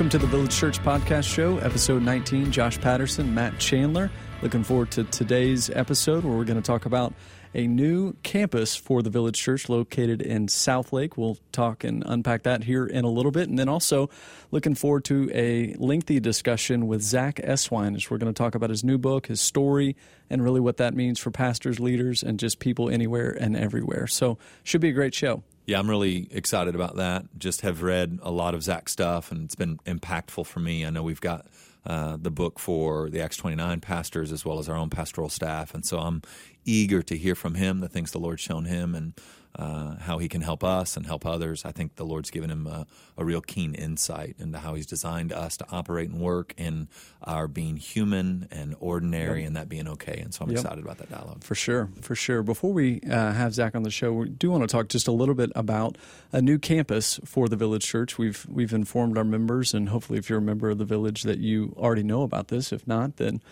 Welcome to the Village Church Podcast Show, episode 19. Josh Patterson, Matt Chandler. Looking forward to today's episode where we're going to talk about a new campus for the Village Church located in Southlake. We'll talk and unpack that here in a little bit. And then also looking forward to a lengthy discussion with Zach Eswine as we're going to talk about his new book, his story, and really what that means for pastors, leaders, and just people anywhere and everywhere. So, should be a great show. Yeah, I'm really excited about that. Just have read a lot of Zach's stuff, and it's been impactful for me. I know we've got uh, the book for the Acts 29 pastors as well as our own pastoral staff, and so I'm eager to hear from him the things the Lord's shown him and uh, how he can help us and help others. I think the Lord's given him a, a, real keen insight into how he's designed us to operate and work in our being human and ordinary yep. and that being okay. And so I'm yep. excited about that dialogue. For sure, for sure. Before we uh, have Zach on the show, we do want to talk just a little bit about a new campus for the Village Church. We've we've informed our members, and hopefully, if you're a member of the Village, that you already know about this. If not, then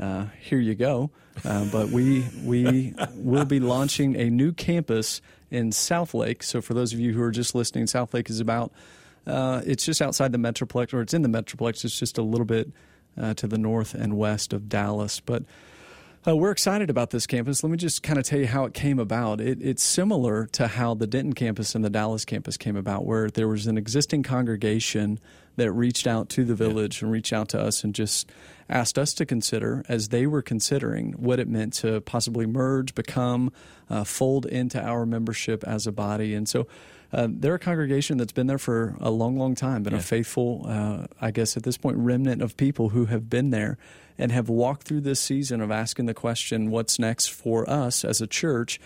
uh, here you go. Uh, but we we will be launching a new campus in Southlake. So for those of you who are just listening, Southlake is about uh, it's just outside the metroplex, or it's in the metroplex. It's just a little bit uh, to the north and west of Dallas, but. Uh, we're excited about this campus. Let me just kind of tell you how it came about. It, it's similar to how the Denton campus and the Dallas campus came about, where there was an existing congregation that reached out to the village yeah. and reached out to us and just asked us to consider as they were considering what it meant to possibly merge, become, uh, fold into our membership as a body. And so uh, they're a congregation that's been there for a long, long time, been yeah. a faithful, uh, I guess at this point, remnant of people who have been there and have walked through this season of asking the question, what's next for us as a church?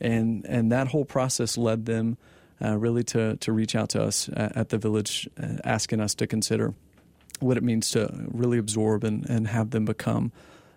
And, and that whole process led them uh, really to, to reach out to us at, at the village, uh, asking us to consider what it means to really absorb and, and have them become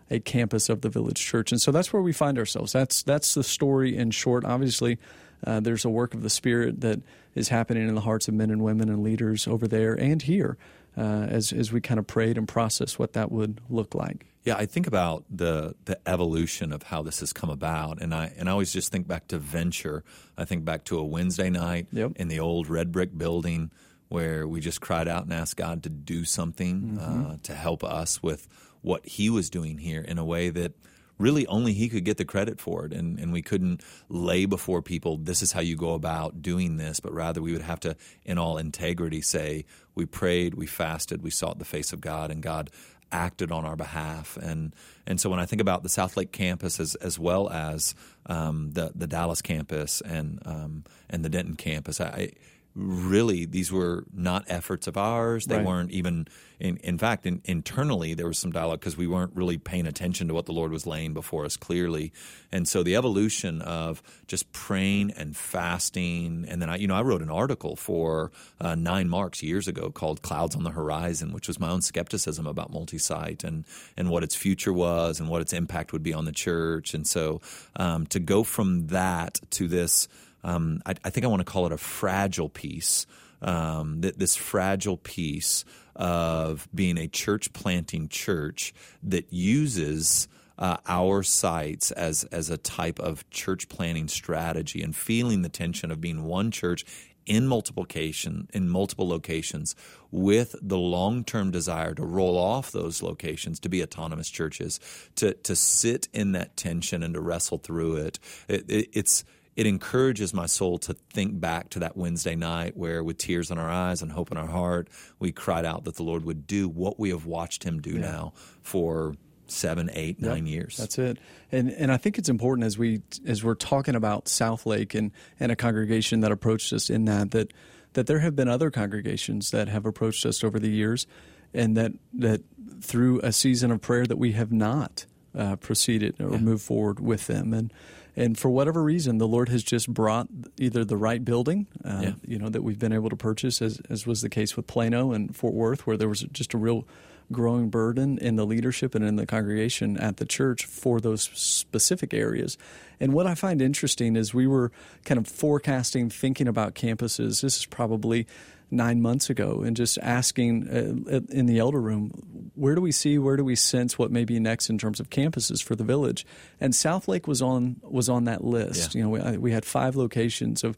a campus of the village church. And so that's where we find ourselves. That's that's the story in short. Obviously, uh, there's a work of the Spirit that is happening in the hearts of men and women and leaders over there and here uh, as as we kind of prayed and process what that would look like. Yeah, I think about the the evolution of how this has come about, and I and I always just think back to venture. I think back to a Wednesday night yep. in the old red brick building where we just cried out and asked God to do something mm-hmm. uh, to help us with what He was doing here in a way that really only He could get the credit for it. And, and we couldn't lay before people, this is how you go about doing this, but rather we would have to, in all integrity, say, we prayed, we fasted, we sought the face of God, and God acted on our behalf. And and so when I think about the Southlake campus as as well as um, the the Dallas campus and um, and the Denton campus, I really these were not efforts of ours. They right. weren't even, in, in fact, in, internally there was some dialogue because we weren't really paying attention to what the Lord was laying before us clearly. And so the evolution of just praying and fasting, and then I, you know, I wrote an article for uh, Nine Marks years ago called "Clouds on the Horizon," which was my own skepticism about multi-site and and what its future was and what its impact would be on the church. And so um, to go from that to this um, I, I, think I want to call it a fragile piece. Um, that this fragile piece of being a church planting church that uses uh, our sites as as a type of church planning strategy and feeling the tension of being one church in multiplication in multiple locations with the long-term desire to roll off those locations to be autonomous churches to to sit in that tension and to wrestle through it, it, it it's it encourages my soul to think back to that Wednesday night where, with tears in our eyes and hope in our heart, we cried out that the Lord would do what we have watched Him do yeah. now for seven, eight, yep, nine years. That's it. And and I think it's important as we as we're talking about Southlake and and a congregation that approached us in that that that there have been other congregations that have approached us over the years, and that that through a season of prayer that we have not uh, proceeded or yeah. moved forward with them and and for whatever reason, the Lord has just brought either the right building, uh, yeah. you know, that we've been able to purchase, as, as was the case with Plano and Fort Worth, where there was just a real growing burden in the leadership and in the congregation at the church for those specific areas. And what I find interesting is we were kind of forecasting, thinking about campuses. This is probably nine months ago and just asking uh, in the elder room, where do we see, where do we sense what may be next in terms of campuses for the village? And Southlake was on was on that list. Yeah. You know, we, we had five locations of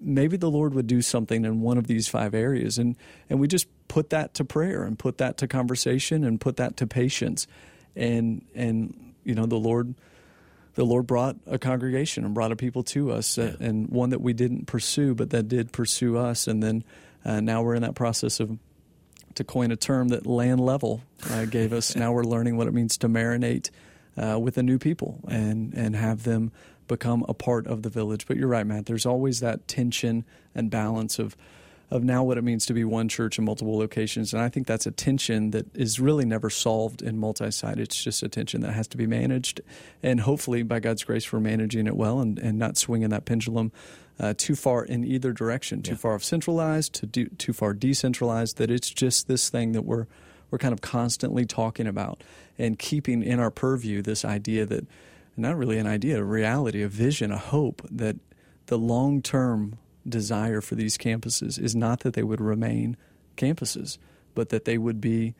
maybe the Lord would do something in one of these five areas, and and we just put that to prayer and put that to conversation and put that to patience. And and you know the Lord the Lord brought a congregation and brought a people to us, uh, yeah. and one that we didn't pursue, but that did pursue us. And then uh, now we're in that process of, to coin a term that Land Level uh, gave us. now we're learning what it means to marinate uh, with a new people and and have them become a part of the village. But you're right, Matt. There's always that tension and balance of of now what it means to be one church in multiple locations. And I think that's a tension that is really never solved in multi site. It's just a tension that has to be managed. And hopefully, by God's grace, we're managing it well and, and not swinging that pendulum uh, too far in either direction, too yeah. far centralized, to do, too far decentralized, that it's just this thing that we're, we're kind of constantly talking about and keeping in our purview this idea that, not really an idea, a reality, a vision, a hope that the long term desire for these campuses is not that they would remain campuses, but that they would be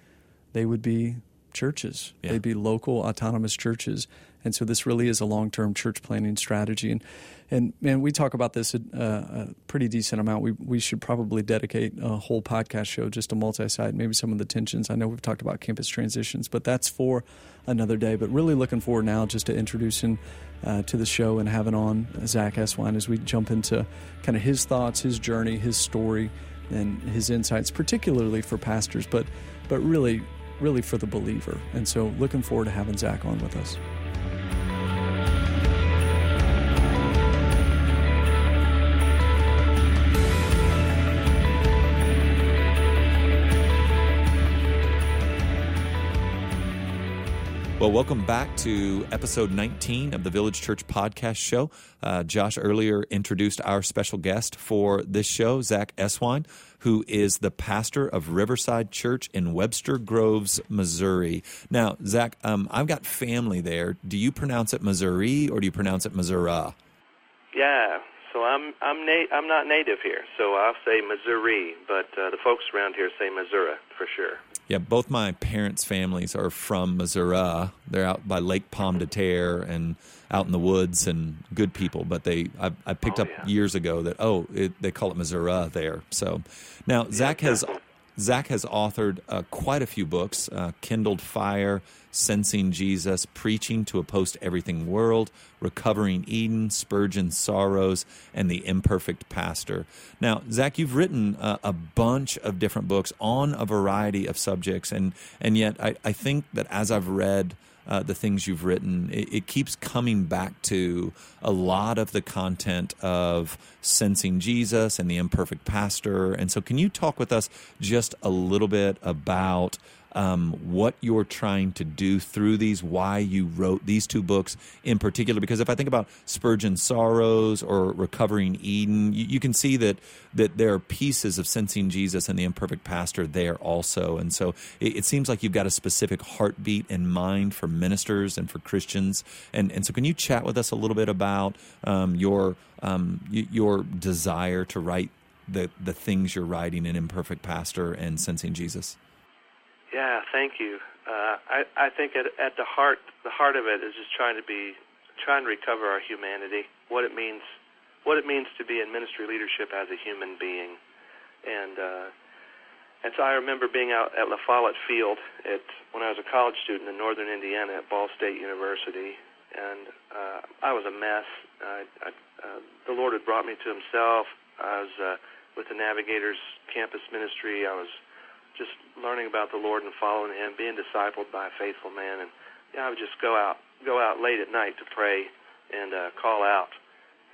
they would be churches. Yeah. They'd be local autonomous churches. And so this really is a long-term church planning strategy. And and man, we talk about this a, a, pretty decent amount. We we should probably dedicate a whole podcast show just to multi-site, maybe some of the tensions. I know we've talked about campus transitions, but that's for another day. But really looking forward now just to introducing uh, to the show and having on Zach Eswine as we jump into kind of his thoughts, his journey, his story, and his insights, particularly for pastors, but but really really for the believer. And so, looking forward to having Zach on with us. Well, welcome back to episode 19 of the Village Church Podcast Show. Uh, Josh earlier introduced our special guest for this show, Zach Eswine, who is the pastor of Riverside Church in Webster Groves, Missouri. Now, Zach, um, I've got family there. Do you pronounce it Missouri or do you pronounce it Missouri? Yeah, so I'm I'm na- I'm not native here, so I'll say Missouri, but uh, the folks around here say Missouri for sure. Yeah, both my parents' families are from Missouri. They're out by Lake Pomme de Terre and out in the woods and good people. But they, I, I picked oh, up yeah. years ago that oh, it, they call it Missouri there. So now Zach has Zach has authored uh, quite a few books: uh, Kindled Fire, Sensing Jesus, Preaching to a Post Everything World, Recovering Eden, Spurgeon's Sorrows, and The Imperfect Pastor. Now, Zach, you've written uh, a bunch of different books on a variety of subjects, and, and yet I, I think that as I've read uh, the things you've written, it, it, keeps coming back to a lot of the content of sensing Jesus and the imperfect pastor. And so, can you talk with us just a little bit about um, what you're trying to do through these, why you wrote these two books in particular. Because if I think about Spurgeon's Sorrows or Recovering Eden, you, you, can see that that there are pieces of sensing Jesus and the imperfect pastor there also. And so it, it seems like you've got a specific heartbeat in mind for ministers and for Christians. And and so can you chat with us a little bit about um, your um, your desire to write the the things you're writing in imperfect pastor and sensing Jesus? Yeah, thank you. Uh, I I think at at the heart the heart of it is just trying to be trying to recover our humanity, what it means what it means to be in ministry leadership as a human being, and uh, and so I remember being out at La Follette Field at when I was a college student in northern Indiana at Ball State University, and uh, I was a mess. I, I, uh, the Lord had brought me to Himself. I was uh, with the Navigators campus ministry. I was just learning about the Lord and following Him, being discipled by a faithful man, and yeah, I would just go out, go out late at night to pray and uh, call out.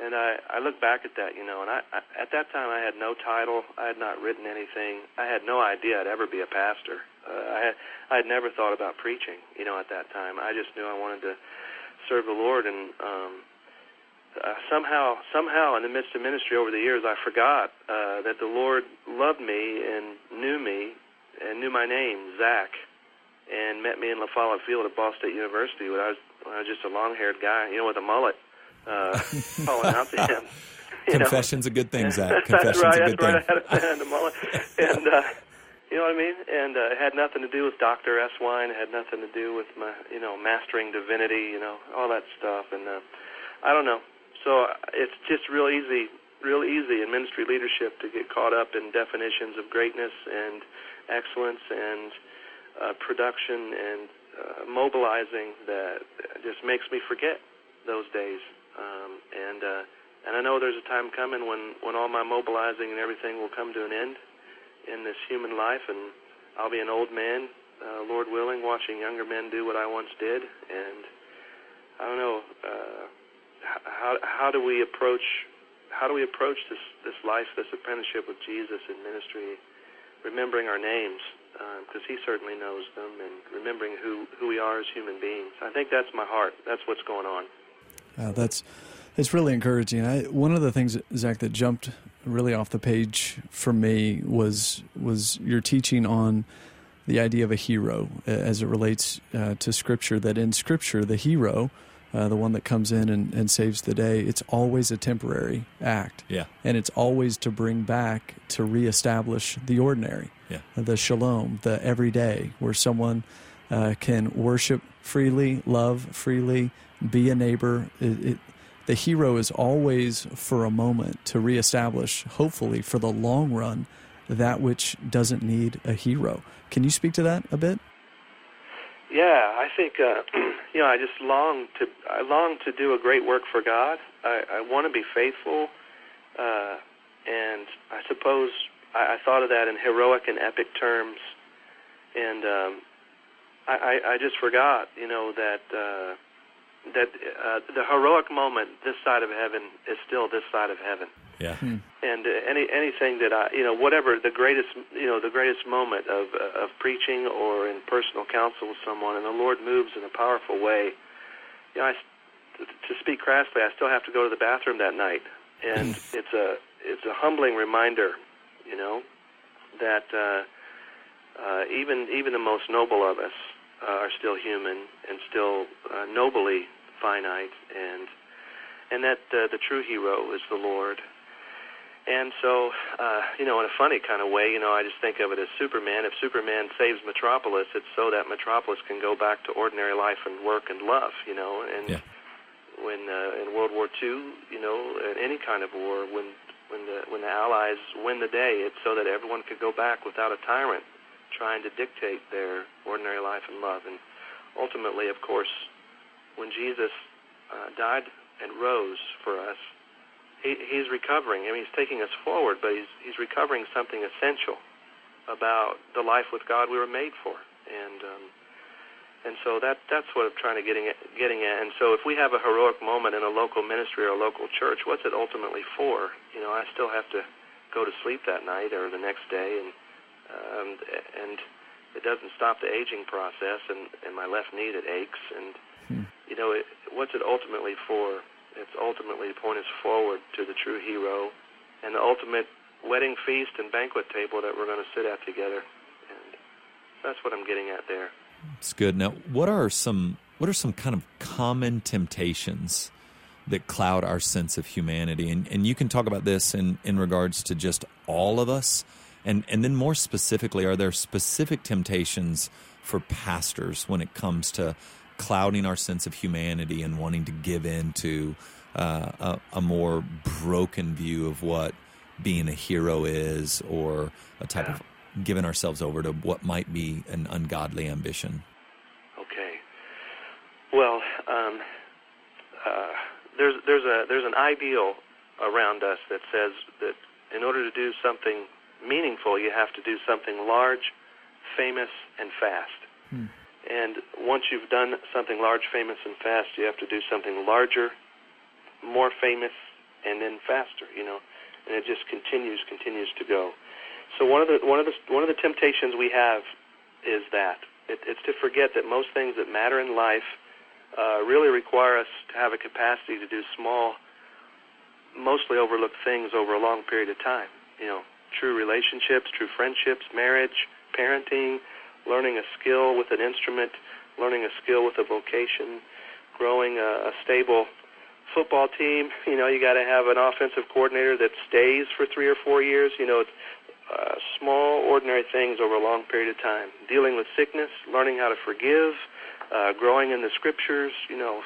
And I, I look back at that, you know, and I, I at that time I had no title, I had not written anything, I had no idea I'd ever be a pastor. Uh, I had I had never thought about preaching, you know, at that time. I just knew I wanted to serve the Lord, and um, uh, somehow, somehow, in the midst of ministry over the years, I forgot uh, that the Lord loved me and knew me and knew my name, Zach, and met me in La Follette Field at Ball State University when I was when I was just a long-haired guy, you know, with a mullet, uh, calling out to him. Confession's know? a good thing, Zach. Confession's that's right. a good that's thing. right. I had a, a mullet, and uh, you know what I mean. And uh, it had nothing to do with Doctor Eswine. It had nothing to do with my, you know, mastering divinity. You know, all that stuff. And uh, I don't know. So it's just real easy, real easy in ministry leadership to get caught up in definitions of greatness and excellence and uh, production and uh, mobilizing that just makes me forget those days. Um, and uh, and I know there's a time coming when when all my mobilizing and everything will come to an end in this human life, and I'll be an old man, uh, Lord willing, watching younger men do what I once did. And I don't know uh, how how do we approach how do we approach this this life, this apprenticeship with Jesus in ministry, remembering our names because um, He certainly knows them, and remembering who who we are as human beings. I think that's my heart. That's what's going on. Uh, that's it's really encouraging. I, one of the things, Zach, that jumped really off the page for me was was your teaching on the idea of a hero as it relates uh, to Scripture. That in Scripture, the hero, uh, the one that comes in and, and, saves the day, it's always a temporary act. Yeah, and it's always to bring back to reestablish the ordinary. Yeah, the shalom, the everyday, where someone uh, can worship freely, love freely, be a neighbor. It, it, the hero is always for a moment to reestablish, hopefully for the long run, that which doesn't need a hero. Can you speak to that a bit? Yeah, I think uh, you know I just long to I long to do a great work for God. I, I want to be faithful, uh, and I suppose I, I thought of that in heroic and epic terms, and um, I, I, I just forgot, you know, that. Uh, that uh, the heroic moment this side of heaven is still this side of heaven. Yeah. Hmm. And uh, any anything that I, you know, whatever the greatest, you know, the greatest moment of uh, of preaching or in personal counsel with someone, and the Lord moves in a powerful way. You know, I, to speak crassly, I still have to go to the bathroom that night, and it's a it's a humbling reminder, you know, that uh, uh, even even the most noble of us uh, are still human and still uh, nobly finite, and and that uh, the true hero is the Lord. And so, uh, you know, in a funny kind of way, you know, I just think of it as Superman. If Superman saves Metropolis, it's so that Metropolis can go back to ordinary life and work and love, you know. And yeah. when uh, in World War II, you know, in any kind of war, when when the when the Allies win the day, it's so that everyone could go back without a tyrant trying to dictate their ordinary life and love. And ultimately, of course, when Jesus uh, died and rose for us, he, he's recovering. I mean, he's taking us forward, but he's he's recovering something essential about the life with God we were made for. And um, and so that that's what I'm trying to getting at, getting at. And so if we have a heroic moment in a local ministry or a local church, what's it ultimately for? You know, I still have to go to sleep that night or the next day and um, and it doesn't stop the aging process, and, and my left knee that aches, and hmm. you know, it, what's it ultimately for? It's ultimately to point us forward to the true hero, and the ultimate wedding feast and banquet table that we're going to sit at together, and that's what I'm getting at there. It's good. Now, what are some what are some kind of common temptations? that cloud our sense of humanity. And, and you can talk about this in, in regards to just all of us, and and then more specifically, are there specific temptations for pastors when it comes to clouding our sense of humanity and wanting to give in to uh, a, a, more broken view of what being a hero is, or a type yeah. of giving ourselves over to what might be an ungodly ambition? Okay. Well, um, uh, there's there's a there's an ideal around us that says that in order to do something meaningful, you have to do something large, famous, and fast. Hmm. And once you've done something large, famous, and fast, you have to do something larger, more famous, and then faster. You know, and it just continues, continues to go. So one of the one of the one of the temptations we have is that it, it's to forget that most things that matter in life uh, really require us to have a capacity to do small, mostly overlooked things over a long period of time. You know, true relationships, true friendships, marriage, parenting, learning a skill with an instrument, learning a skill with a vocation, growing a, a stable football team. You know, you got to have an offensive coordinator that stays for three or four years. You know, it's uh, small, ordinary things over a long period of time. Dealing with sickness, learning how to forgive, uh, growing in the scriptures. You know,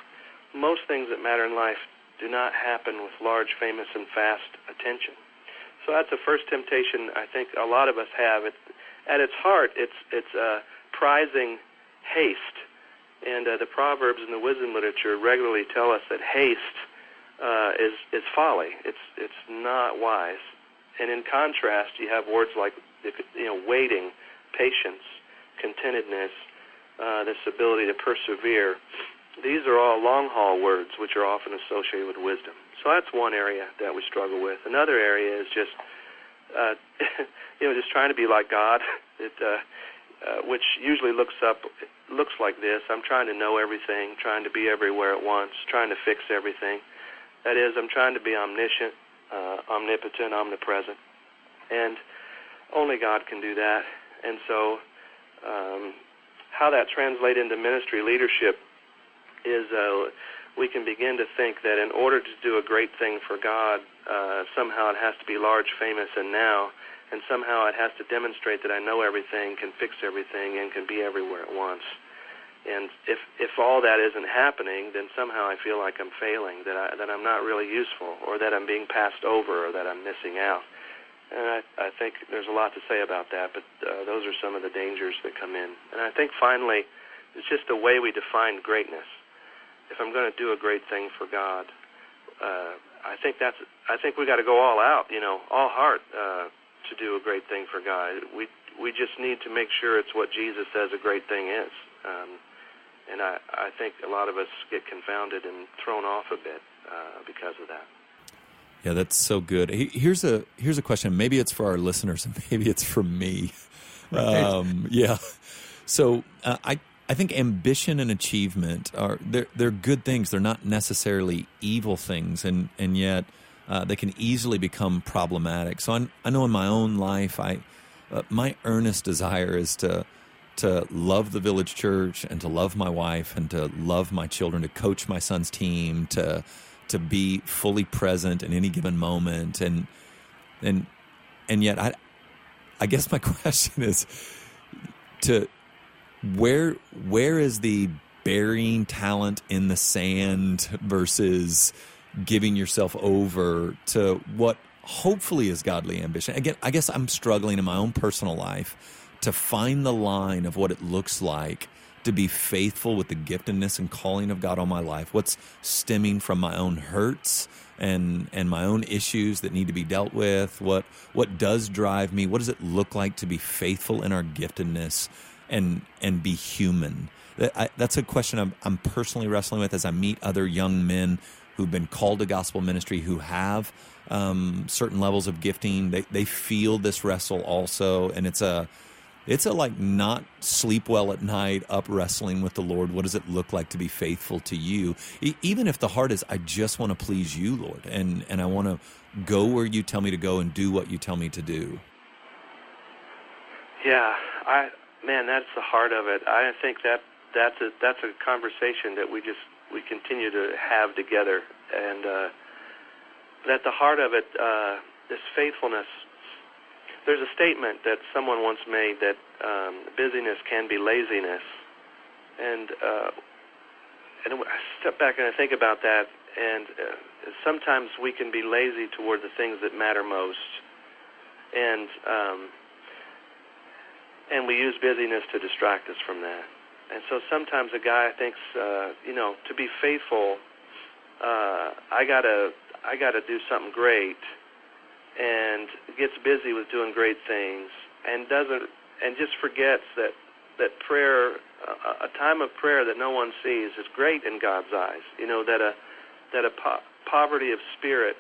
most things that matter in life do not happen with large, famous, and fast attention. So that's the first temptation I think a lot of us have. It, at its heart, it's it's uh, prizing haste, and uh, the proverbs in the wisdom literature regularly tell us that haste uh, is is folly. It's it's not wise. And in contrast, you have words like you know waiting, patience, contentedness, uh, this ability to persevere. These are all long haul words which are often associated with wisdom. So that's one area that we struggle with. Another area is just uh, you know just trying to be like God. It uh, uh, which usually looks up looks like this. I'm trying to know everything, trying to be everywhere at once, trying to fix everything. That is, I'm trying to be omniscient, uh, omnipotent, omnipresent, and only God can do that. And so, um, how that translates into ministry leadership is uh, we can begin to think that in order to do a great thing for God, uh, somehow it has to be large, famous, and now, and somehow it has to demonstrate that I know everything, can fix everything, and can be everywhere at once. And if if all that isn't happening, then somehow I feel like I'm failing, that I that I'm not really useful, or that I'm being passed over, or that I'm missing out. And I I think there's a lot to say about that, but uh, those are some of the dangers that come in. And I think finally, it's just the way we define greatness. If I'm going to do a great thing for God, uh, I think that's I think we got to go all out, you know, all heart uh, to do a great thing for God. We we just need to make sure it's what Jesus says a great thing is. Um, and I, I think a lot of us get confounded and thrown off a bit uh, because of that. Yeah, that's so good. Here's a here's a question. Maybe it's for our listeners, and maybe it's for me. Right. Um, yeah. So uh, I I think ambition and achievement are they're they're good things. They're not necessarily evil things, and and yet uh, they can easily become problematic. So I, I know in my own life, I uh, my earnest desire is to to love the village church and to love my wife and to love my children, to coach my son's team, to to be fully present in any given moment, and and and yet I I guess my question is to where where is the burying talent in the sand versus giving yourself over to what hopefully is godly ambition. Again, I guess I'm struggling in my own personal life to find the line of what it looks like to be faithful with the giftedness and calling of God on my life. What's stemming from my own hurts and and my own issues that need to be dealt with? What what does drive me? What does it look like to be faithful in our giftedness and and be human? I, that's a question I'm, I'm personally wrestling with as I meet other young men who've been called to gospel ministry who have um, certain levels of gifting. They they feel this wrestle also, and it's a it's a like not sleep well at night, up wrestling with the Lord. What does it look like to be faithful to you? E- even if the heart is, I just want to please you, Lord, and and I want to go where you tell me to go and do what you tell me to do. Yeah, I man, that's the heart of it. I think that that's a that's a conversation that we just we continue to have together, and uh, at the heart of it, uh, this faithfulness. There's a statement that someone once made that um, busyness can be laziness, and uh, and I step back and I think about that, and uh, sometimes we can be lazy toward the things that matter most, and um, and we use busyness to distract us from that. And so sometimes a guy thinks, uh, you know, to be faithful, uh, I gotta I gotta do something great and gets busy with doing great things and doesn't and just forgets that that prayer a, a time of prayer that no one sees is great in God's eyes you know that a that a po- poverty of spirit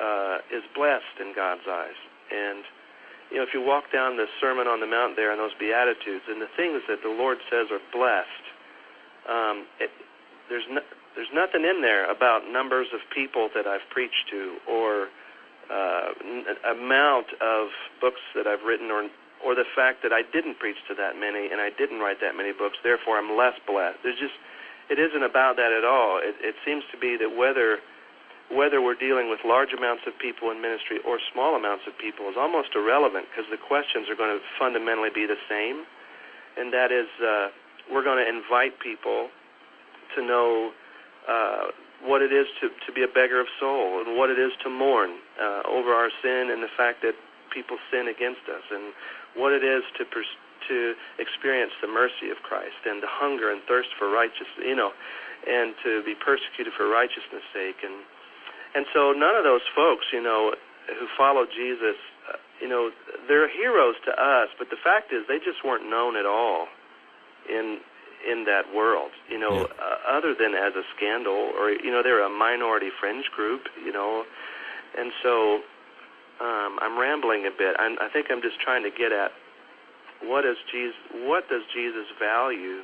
uh, is blessed in God's eyes and you know if you walk down the sermon on the mount there and those beatitudes and the things that the Lord says are blessed um, it, there's no, there's nothing in there about numbers of people that I've preached to or uh, amount of books that I've written, or or the fact that I didn't preach to that many and I didn't write that many books, therefore I'm less blessed. There's just it isn't about that at all. It, it seems to be that whether whether we're dealing with large amounts of people in ministry or small amounts of people is almost irrelevant because the questions are going to fundamentally be the same, and that is uh, we're going to invite people to know uh, what it is to, to be a beggar of soul and what it is to mourn uh, over our sin and the fact that people sin against us. And what it is to pers- to experience the mercy of Christ and the hunger and thirst for righteousness, you know, and to be persecuted for righteousness' sake, and and so none of those folks, you know, who followed Jesus, uh, you know, they're heroes to us, but the fact is they just weren't known at all in in that world, you know, yeah. uh, other than as a scandal or you know they're a minority fringe group, you know, and so um, I'm rambling a bit. I'm, I think I'm just trying to get at what is Jesus, what does Jesus value?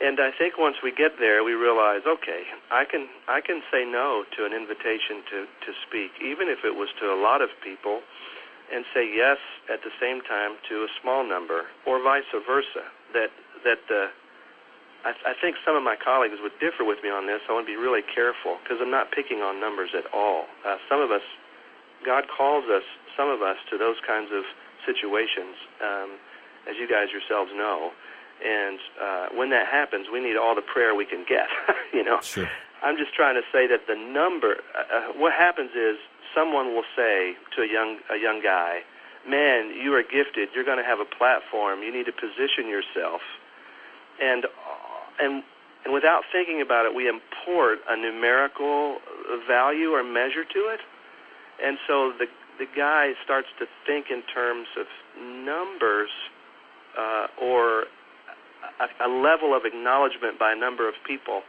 And I think once we get there, we realize, okay, I can I can say no to an invitation to to speak, even if it was to a lot of people, and say yes at the same time to a small number, or vice versa. That that uh, I, I think some of my colleagues would differ with me on this. I want to be really careful because I'm not picking on numbers at all. Uh, some of us, God calls us, some of us, to those kinds of situations, um, as you guys yourselves know. And uh, when that happens, we need all the prayer we can get. you know, sure. I'm just trying to say that the number. Uh, uh, what happens is someone will say to a young a young guy, "Man, you are gifted. You're going to have a platform. You need to position yourself." And uh, and and without thinking about it, we import a numerical value or measure to it. And so the the guy starts to think in terms of numbers uh, or a, a level of acknowledgement by a number of people.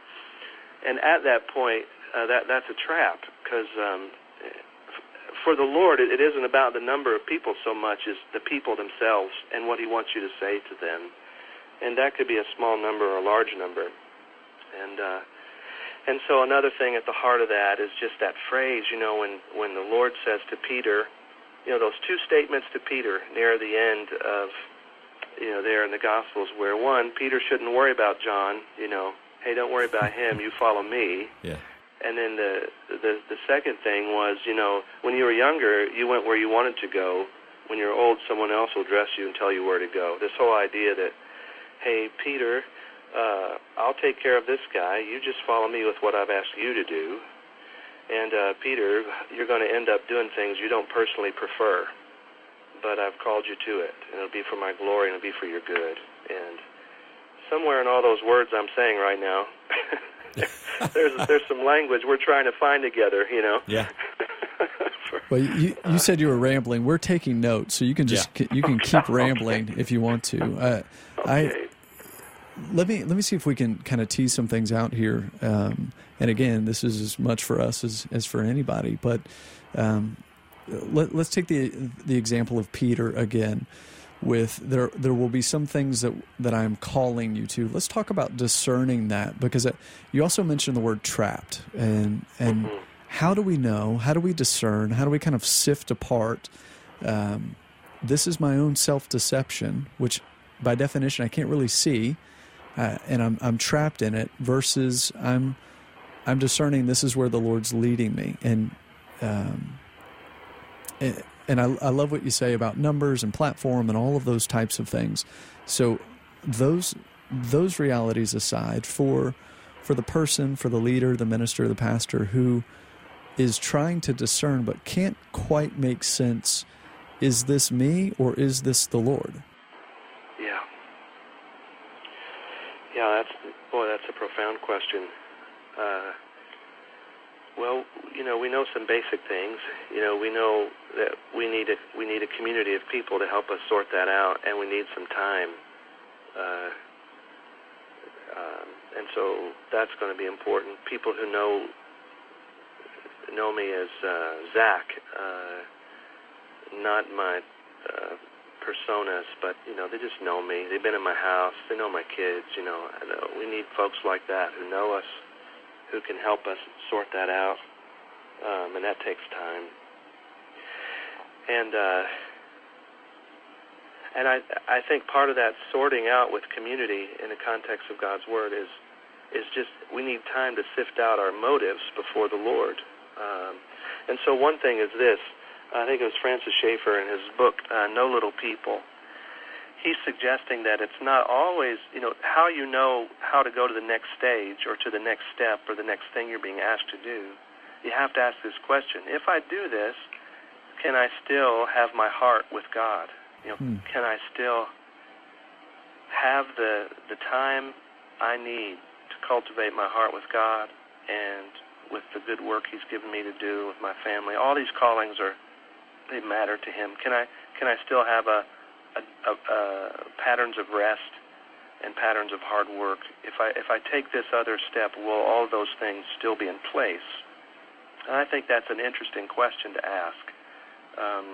And at that point, uh, that that's a trap because um, for the Lord, it, it isn't about the number of people so much as the people themselves and what He wants you to say to them. And that could be a small number or a large number. And uh, and so another thing at the heart of that is just that phrase, you know, when when the Lord says to Peter, you know, those two statements to Peter near the end of, you know, there in the Gospels, where one, Peter shouldn't worry about John, you know, hey, don't worry about him, you follow me. Yeah. And then the the the second thing was, you know, when you were younger, you went where you wanted to go. When you're old, someone else will dress you and tell you where to go. This whole idea that, hey, Peter, uh, I'll take care of this guy. You just follow me with what I've asked you to do. And uh, Peter, you're going to end up doing things you don't personally prefer, but I've called you to it, and it'll be for my glory and it'll be for your good. And somewhere in all those words I'm saying right now, there's there's some language we're trying to find together. You know. Yeah. well, you you said you were rambling. We're taking notes, so you can just yeah. you can keep rambling if you want to. Uh, okay. I let me let me see if we can kind of tease some things out here. Um, and again, this is as much for us as, as for anybody. But um, let, us take the the example of Peter again. With there, there will be some things that that I'm calling you to. Let's talk about discerning that because you also mentioned the word trapped, and and mm-hmm. how do we know? How do we discern? How do we kind of sift apart? Um, this is my own self deception, which by definition I can't really see uh, and I'm I'm trapped in it versus I'm I'm discerning this is where the Lord's leading me and um, and, I, I love what you say about numbers and platform and all of those types of things. So those those realities aside, for for the person, for the leader, the minister, the pastor who is trying to discern but can't quite make sense, is this me or is this the Lord? Yeah. Yeah, that's boy, that's a profound question. Uh, well, you know, we know some basic things. You know, we know that we need a we need a community of people to help us sort that out, and we need some time. Uh, um, and so that's going to be important. People who know know me as uh, Zach, uh, not my uh, personas, but you know they just know me. They've been in my house. They know my kids. You know, uh, we need folks like that who know us, who can help us sort that out, um, and that takes time. And uh, and I I think part of that sorting out with community in the context of God's Word is is just we need time to sift out our motives before the Lord. Um, and so one thing is this I think it was Francis Schaeffer in his book uh, No Little People. He's suggesting that it's not always, you know, how you know how to go to the next stage or to the next step or the next thing you're being asked to do. You have to ask this question: If I do this, can I still have my heart with God? You know, hmm. can I still have the the time I need to cultivate my heart with God and with the good work He's given me to do with my family? All these callings are they matter to Him. Can I can I still have a, a, a patterns of rest and patterns of hard work? If I if I take this other step, will all those things still be in place? And I think that's an interesting question to ask. Um,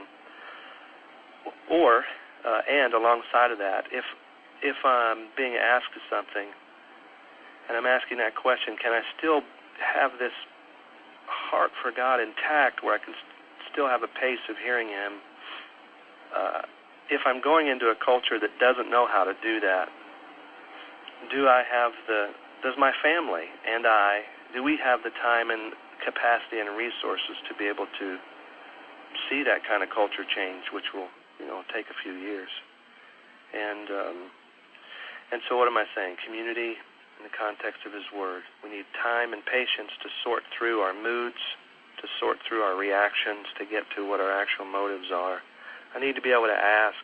or uh, and alongside of that, if if I'm being asked something and I'm asking that question, can I still have this heart for God intact where I can still have a pace of hearing Him? Uh, if I'm going into a culture that doesn't know how to do that, do I have the, does my family and I, do we have the time and capacity and resources to be able to see that kind of culture change, which will, you know, take a few years? And, um, and so what am I saying? Community in the context of His Word. We need time and patience to sort through our moods, to sort through our reactions, to get to what our actual motives are. I need to be able to ask.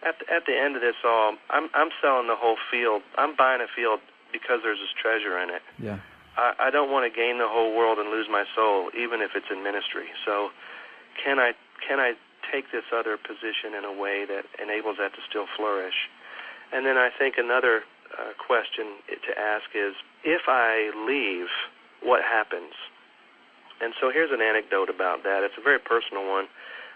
At the, at the end of this all, I'm I'm selling the whole field. I'm buying a field because there's this treasure in it. Yeah. I, I don't want to gain the whole world and lose my soul, even if it's in ministry. So, can I can I take this other position in a way that enables that to still flourish? And then I think another uh, question to ask is, if I leave, what happens? And so here's an anecdote about that. It's a very personal one.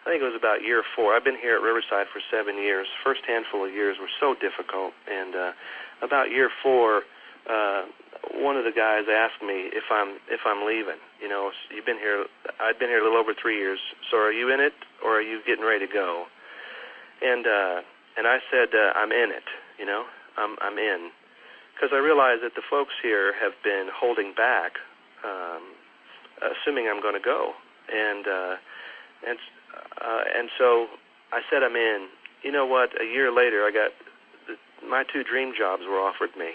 I think it was about year four. I've been here at Riverside for seven years. First handful of years were so difficult, and uh, about year four, uh, one of the guys asked me if I'm if I'm leaving. You know, you've been here. I've been here a little over three years. So are you in it, or are you getting ready to go? And uh, and I said uh, I'm in it. You know, I'm I'm in because I realize that the folks here have been holding back, um, assuming I'm going to go, and uh, and uh, and so I said I'm in. You know what? A year later, I got the, my two dream jobs were offered me.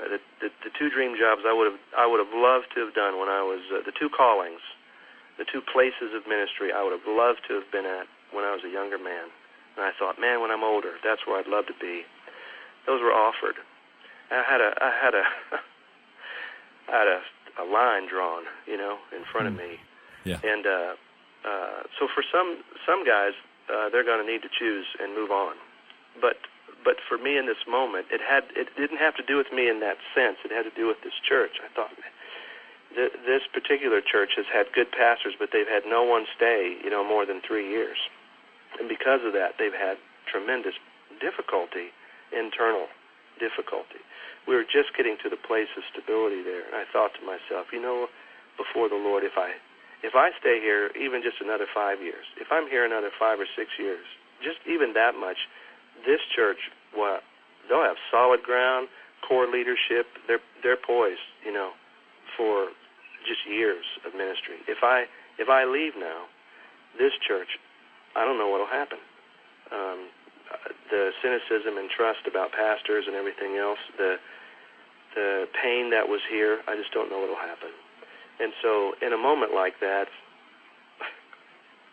Uh, the, the the two dream jobs I would have I would have loved to have done when I was uh, the two callings, the two places of ministry I would have loved to have been at when I was a younger man. And I thought, man, when I'm older, that's where I'd love to be. Those were offered. I had a I had a I had a, a line drawn, you know, in front of hmm. me. Yeah. And uh uh, so for some some guys, uh, they're going to need to choose and move on. But but for me in this moment, it had it didn't have to do with me in that sense. It had to do with this church. I thought, th- this particular church has had good pastors, but they've had no one stay, you know, more than three years, and because of that, they've had tremendous difficulty, internal difficulty. We were just getting to the place of stability there, and I thought to myself, you know, before the Lord, if I if I stay here even just another five years, if I'm here another five or six years, just even that much, this church, well, they'll have solid ground, core leadership. They're they're poised, you know, for just years of ministry. If I if I leave now, this church, I don't know what'll happen. Um, the cynicism and trust about pastors and everything else, the the pain that was here, I just don't know what'll happen. And so, in a moment like that,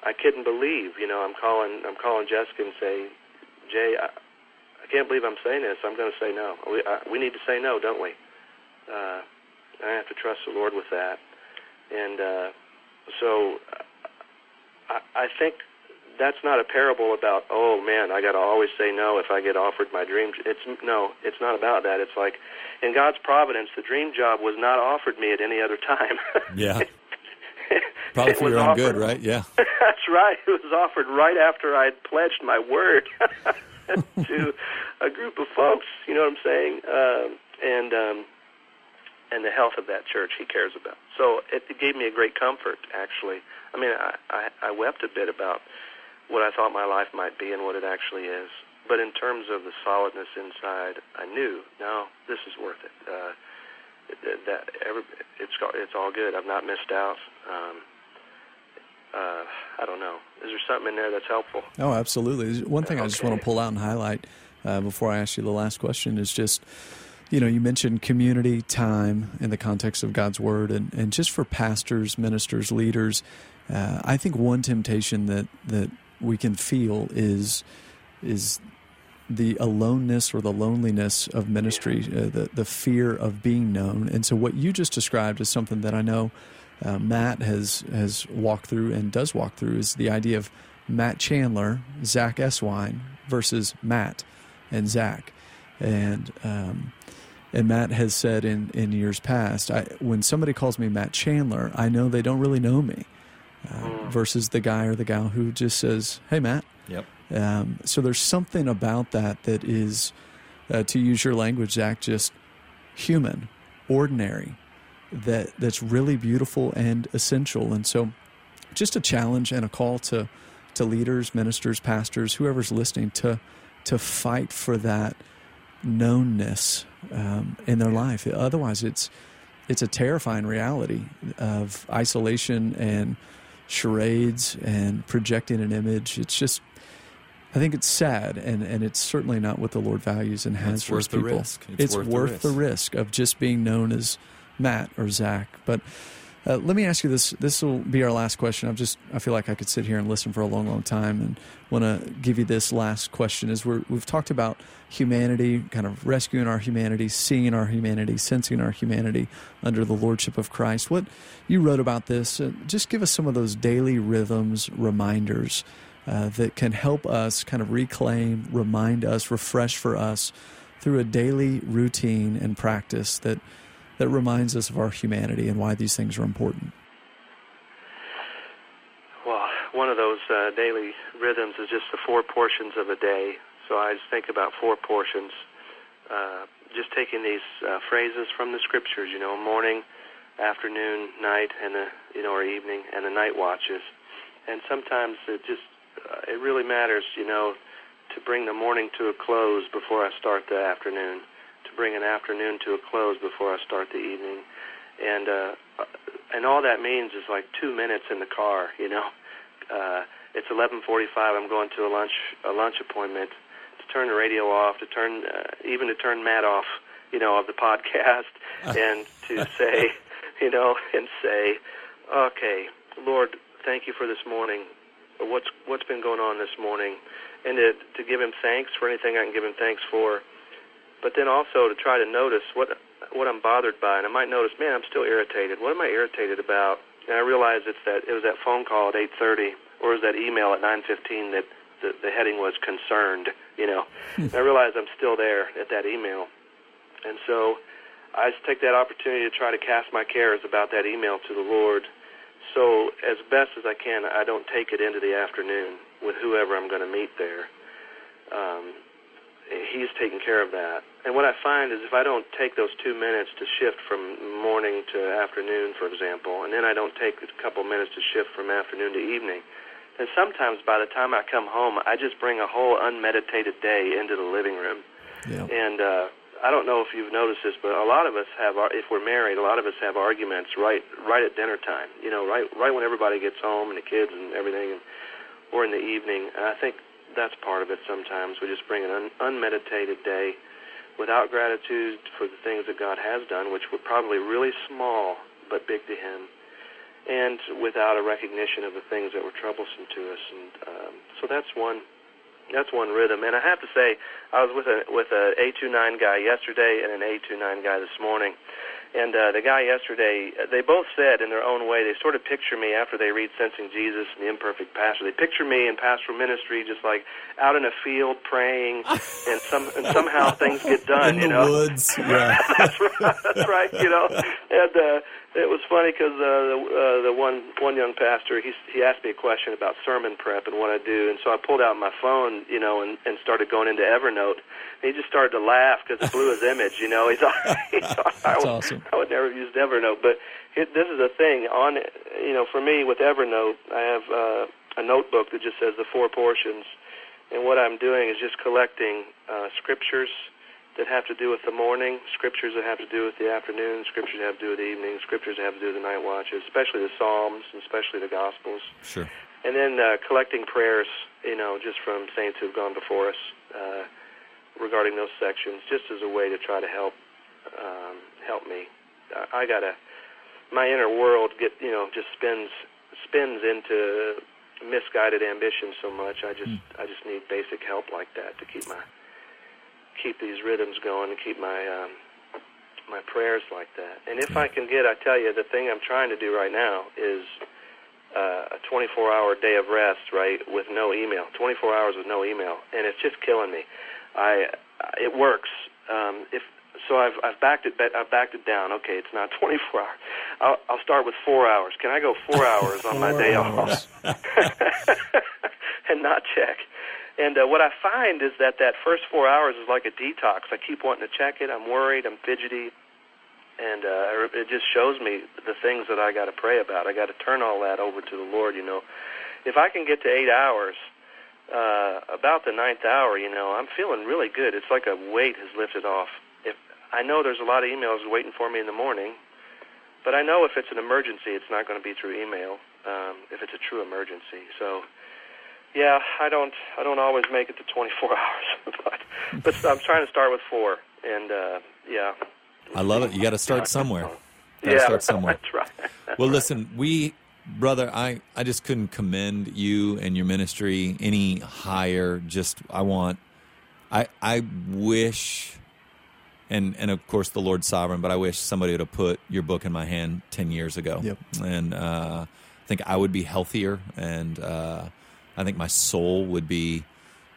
I couldn't believe. You know, I'm calling, I'm calling Jessica and say, Jay, I, I can't believe I'm saying this. I'm going to say no. We I, we need to say no, don't we? Uh, I have to trust the Lord with that. And uh, so, I, I think that's not a parable about oh man I got to always say no if I get offered my dream. It's no, it's not about that. It's like in God's providence, the dream job was not offered me at any other time. yeah. Probably for your own good, right? Yeah. That's right. It was offered right after I had pledged my word to a group of folks. You know what I'm saying? Um, and um, and the health of that church he cares about. So it, it gave me a great comfort, actually. I mean, I, I, I wept a bit about what I thought my life might be and what it actually is. But in terms of the solidness inside, I knew, no, this is worth it. Uh, that every, it's it's all good. I've not missed out. Um, uh, I don't know. Is there something in there that's helpful? Oh, absolutely. One thing okay. I just want to pull out and highlight uh, before I ask you the last question is just, you know, you mentioned community time in the context of God's Word, and, and just for pastors, ministers, leaders, uh, I think one temptation that that we can feel is is the aloneness or the loneliness of ministry, uh, the the fear of being known. And so, what you just described is something that I know uh, Matt has has walked through and does walk through is the idea of Matt Chandler, Zach Eswine versus Matt and Zach, and um, and Matt has said in in years past, I, when somebody calls me Matt Chandler, I know they don't really know me. Uh, mm. versus the guy or the gal who just says, "Hey, Matt." Yep. Um, so there's something about that that is, uh, to use your language, Zach, just human, ordinary, that that's really beautiful and essential. And so, just a challenge and a call to to leaders, ministers, pastors, whoever's listening to to fight for that knownness um, in their life. Otherwise, it's it's a terrifying reality of isolation and charades and projecting an image. It's just I think it's sad, and, and it's certainly not what the Lord values and has it's for worth people. The risk. It's, it's worth, worth the, risk. the, risk. of just being known as Matt or Zach. But uh, let me ask you this. This will be our last question. I've just I feel like I could sit here and listen for a long, long time, and want to give you this last question. Is we we've talked about humanity, kind of rescuing our humanity, seeing our humanity, sensing our humanity under the lordship of Christ. What you wrote about this? Uh, just give us some of those daily rhythms, reminders uh, that can help us kind of reclaim, remind us, refresh for us through a daily routine and practice that that reminds us of our humanity and why these things are important. Well, one of those uh, daily rhythms is just the four portions of a day. So I just think about four portions. Uh, just taking these uh, phrases from the scriptures, you know, morning, afternoon, night, and the you know, or evening, and the night watches. And sometimes it just uh, it really matters, you know, to bring the morning to a close before I start the afternoon, to bring an afternoon to a close before I start the evening, and uh, and all that means is like two minutes in the car, you know. Uh, it's 11:45. I'm going to a lunch a lunch appointment to turn the radio off, to turn uh, even to turn Matt off, you know, of the podcast, and to say, you know, and say, okay, Lord, thank you for this morning what's what's been going on this morning, and to to give him thanks for anything I can give him thanks for, but then also to try to notice what what I'm bothered by, and I might notice, man, I'm still irritated. What am I irritated about? And I realize it's that it was that phone call at 8:30, or was that email at 9:15 that the, the heading was concerned. You know, and I realize I'm still there at that email, and so I just take that opportunity to try to cast my cares about that email to the Lord so as best as I can, I don't take it into the afternoon with whoever I'm going to meet there. Um, he's taking care of that. And what I find is if I don't take those two minutes to shift from morning to afternoon, for example, and then I don't take a couple minutes to shift from afternoon to evening, then sometimes by the time I come home, I just bring a whole unmeditated day into the living room. Yeah. And uh, I don't know if you've noticed this, but a lot of us have, if we're married, a lot of us have arguments right, right at dinner time. You know, right, right when everybody gets home and the kids and everything, and, or in the evening. And I think that's part of it. Sometimes we just bring an un- unmeditated day without gratitude for the things that God has done, which were probably really small but big to Him, and without a recognition of the things that were troublesome to us. And um, so that's one that's one rhythm. And I have to say, I was with a with a A29 guy yesterday and an A29 guy this morning. And uh, the guy yesterday, they both said in their own way, they sort of picture me after they read Sensing Jesus and The Imperfect Pastor. They picture me in pastoral ministry, just like out in a field praying, and some and somehow things get done. In you the know, woods. Yeah, that's right. That's right. You know, and uh, it was funny because uh, the, uh, the one one young pastor he he asked me a question about sermon prep and what I do, and so I pulled out my phone, you know, and, and started going into Evernote. And he just started to laugh because it blew his image. You know, he thought, he thought I, would, awesome. I would never have used Evernote, but it, this is a thing on you know for me with Evernote. I have uh, a notebook that just says the four portions, and what I'm doing is just collecting uh, scriptures that have to do with the morning, scriptures that have to do with the afternoon, scriptures that have to do with the evening, scriptures that have to do with the night watches, especially the Psalms, and especially the Gospels. Sure. And then uh, collecting prayers, you know, just from saints who've gone before us uh, regarding those sections, just as a way to try to help um, help me. I, I gotta my inner world get you know just spins spins into misguided ambition so much. I just mm. I just need basic help like that to keep my keep these rhythms going and keep my um, my prayers like that. And if I can get, I tell you, the thing I'm trying to do right now is uh, a 24-hour day of rest, right, with no email. 24 hours with no email, and it's just killing me. I it works. Um, if so, I've I've backed it. I've backed it down. Okay, it's not 24 hours. I'll, I'll start with four hours. Can I go four hours on my day off and not check? And uh, what I find is that that first four hours is like a detox. I keep wanting to check it. I'm worried. I'm fidgety, and uh, it just shows me the things that I got to pray about. I got to turn all that over to the Lord. You know, if I can get to eight hours, uh, about the ninth hour, you know, I'm feeling really good. It's like a weight has lifted off. If I know there's a lot of emails waiting for me in the morning, but I know if it's an emergency, it's not going to be through email. Um, if it's a true emergency, so yeah, I don't I don't always make it to 24 hours, but but I'm trying to start with four, and uh, yeah. I love it. You got to start somewhere. Gotta yeah, start somewhere. That's right. That's well, listen, we brother, I I just couldn't commend you and your ministry any higher. Just I want, I I wish. And, and of course the Lord's sovereign, but I wish somebody would have put your book in my hand ten years ago. Yep. And uh, I think I would be healthier and uh, I think my soul would be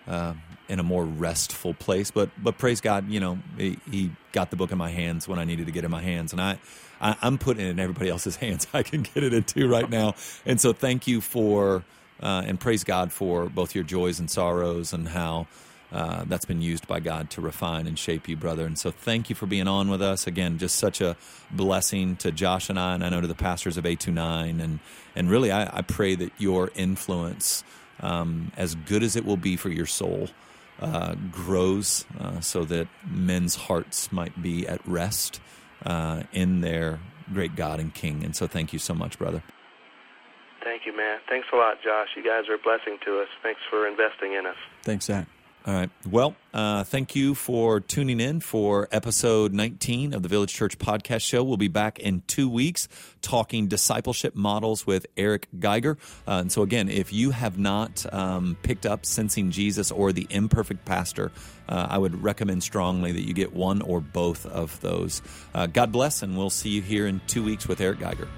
uh, in a more restful place. But but praise God, you know, he, he, got the book in my hands when I needed to get it in my hands, and I, I am putting it in everybody else's hands. I can get it into right now, and so thank you for uh, and praise God for both your joys and sorrows and how. Uh, that's been used by God to refine and shape you, brother. And so, thank you for being on with us again. Just such a blessing to Josh and I, and I know to the pastors of A29. And and really, I, I pray that your influence um, as good as it will be for your soul, uh, grows uh, so that men's hearts might be at rest uh, in their great God and King. And so, thank you so much, brother. Thank you, man. Thanks a lot, Josh. You guys are a blessing to us. Thanks for investing in us. Thanks, Zach. All right. Well, uh, thank you for tuning in for episode 19 of the Village Church Podcast Show. We'll be back in two weeks talking discipleship models with Eric Geiger. Uh, and so, again, if you have not um, picked up Sensing Jesus or The Imperfect Pastor, uh, I would recommend strongly that you get one or both of those. Uh, God bless, and we'll see you here in two weeks with Eric Geiger.